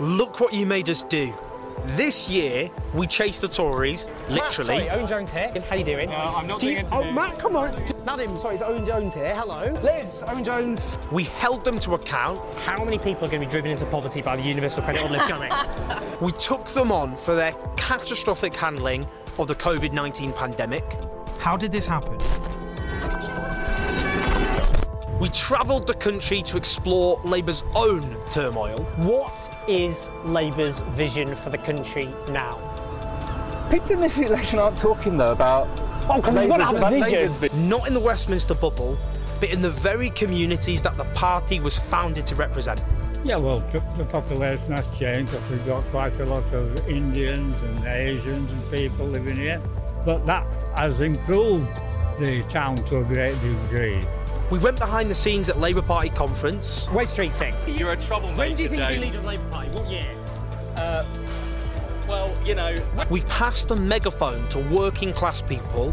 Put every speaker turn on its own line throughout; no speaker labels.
Look what you made us do. This year, we chased the Tories, literally.
Matt, sorry, Owen Jones here. How are you doing?
No, I'm not
Do
doing
you-
interview.
Oh, Matt, come on. Madam, sorry, it's Owen Jones here. Hello. Liz, Owen Jones.
We held them to account.
How many people are going to be driven into poverty by the universal credit uplift coming?
We took them on for their catastrophic handling of the COVID 19 pandemic.
How did this happen?
We travelled the country to explore Labour's own turmoil.
what is Labour's vision for the country now?
People in this election aren't talking though about.
Oh, come on, you've
Labour's-
a
about
vision.
Vi-
Not in the Westminster bubble, but in the very communities that the party was founded to represent.
Yeah, well, the, the population has changed. We've got quite a lot of Indians and Asians and people living here, but that has improved the town to a great degree.
We went behind the scenes at Labour Party conference.
Waste treating.
You're a troublemaker,
When do you think you'll be leader
Jones.
of the Labour Party? What year?
Uh, well, you know,
We passed the megaphone to working class people.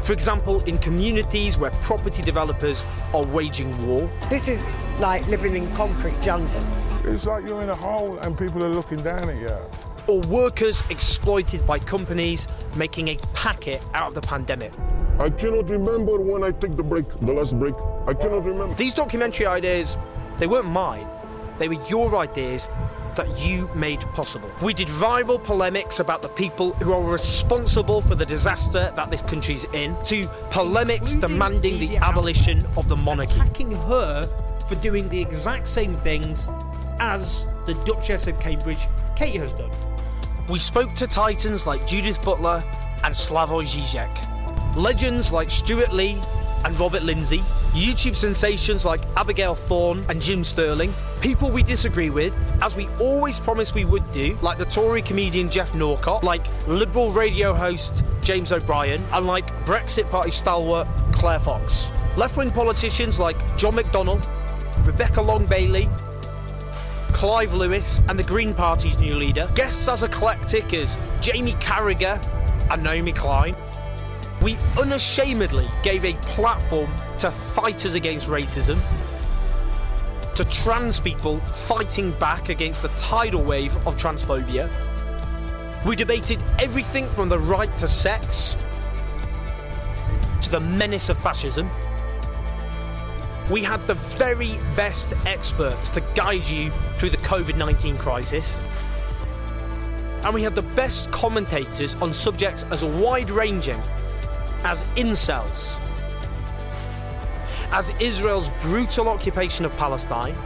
For example, in communities where property developers are waging war.
This is like living in concrete jungle.
It's like you're in a hole and people are looking down at you.
or workers exploited by companies making a packet out of the pandemic.
I cannot remember when I took the break, the last break. I cannot remember.
These documentary ideas, they weren't mine. They were your ideas that you made possible. We did viral polemics about the people who are responsible for the disaster that this country's in, to polemics demanding the abolition of the monarchy.
Attacking her for doing the exact same things as the Duchess of Cambridge, Kate, has done.
We spoke to titans like Judith Butler and Slavoj Žižek, legends like Stewart Lee and Robert Lindsay, YouTube sensations like Abigail Thorn and Jim Sterling, people we disagree with, as we always promised we would do, like the Tory comedian Geoff Norcott, like Liberal radio host James O'Brien, and like Brexit Party stalwart Claire Fox. Left wing politicians like John McDonnell, Rebecca Long Bailey, Clive Lewis and the Green Party's new leader, guests as eclectic as Jamie Carragher and Naomi Klein. We unashamedly gave a platform to fighters against racism, to trans people fighting back against the tidal wave of transphobia. We debated everything from the right to sex to the menace of fascism. We had the very best experts to guide you through the COVID 19 crisis. And we had the best commentators on subjects as wide ranging as incels, as Israel's brutal occupation of Palestine,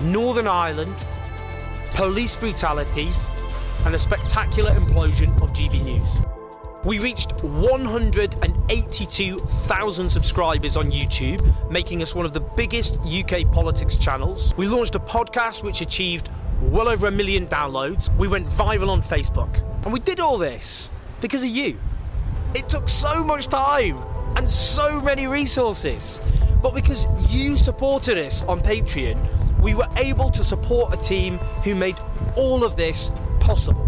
Northern Ireland, police brutality, and the spectacular implosion of GB News. We reached 182,000 subscribers on YouTube, making us one of the biggest UK politics channels. We launched a podcast which achieved well over a million downloads. We went viral on Facebook. And we did all this because of you. It took so much time and so many resources. But because you supported us on Patreon, we were able to support a team who made all of this possible.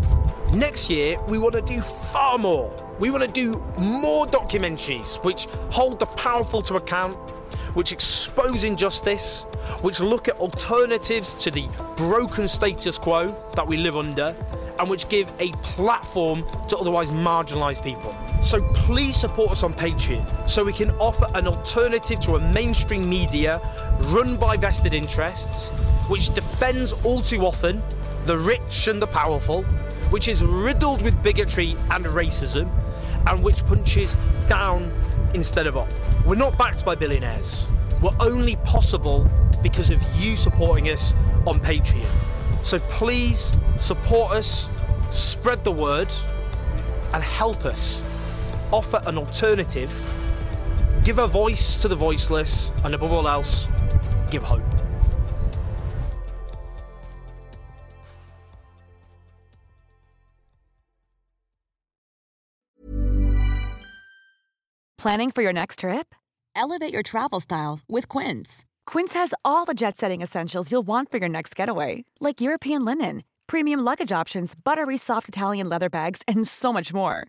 Next year, we want to do far more. We want to do more documentaries which hold the powerful to account, which expose injustice, which look at alternatives to the broken status quo that we live under, and which give a platform to otherwise marginalised people. So please support us on Patreon so we can offer an alternative to a mainstream media run by vested interests, which defends all too often the rich and the powerful, which is riddled with bigotry and racism, and which punches down instead of up. We're not backed by billionaires. We're only possible because of you supporting us on Patreon. So please support us, spread the word, and help us offer an alternative, give a voice to the voiceless, and above all else, give hope.
Planning for your next trip?
Elevate your travel style with Quince.
Quince has all the jet setting essentials you'll want for your next getaway, like European linen, premium luggage options, buttery soft Italian leather bags, and so much more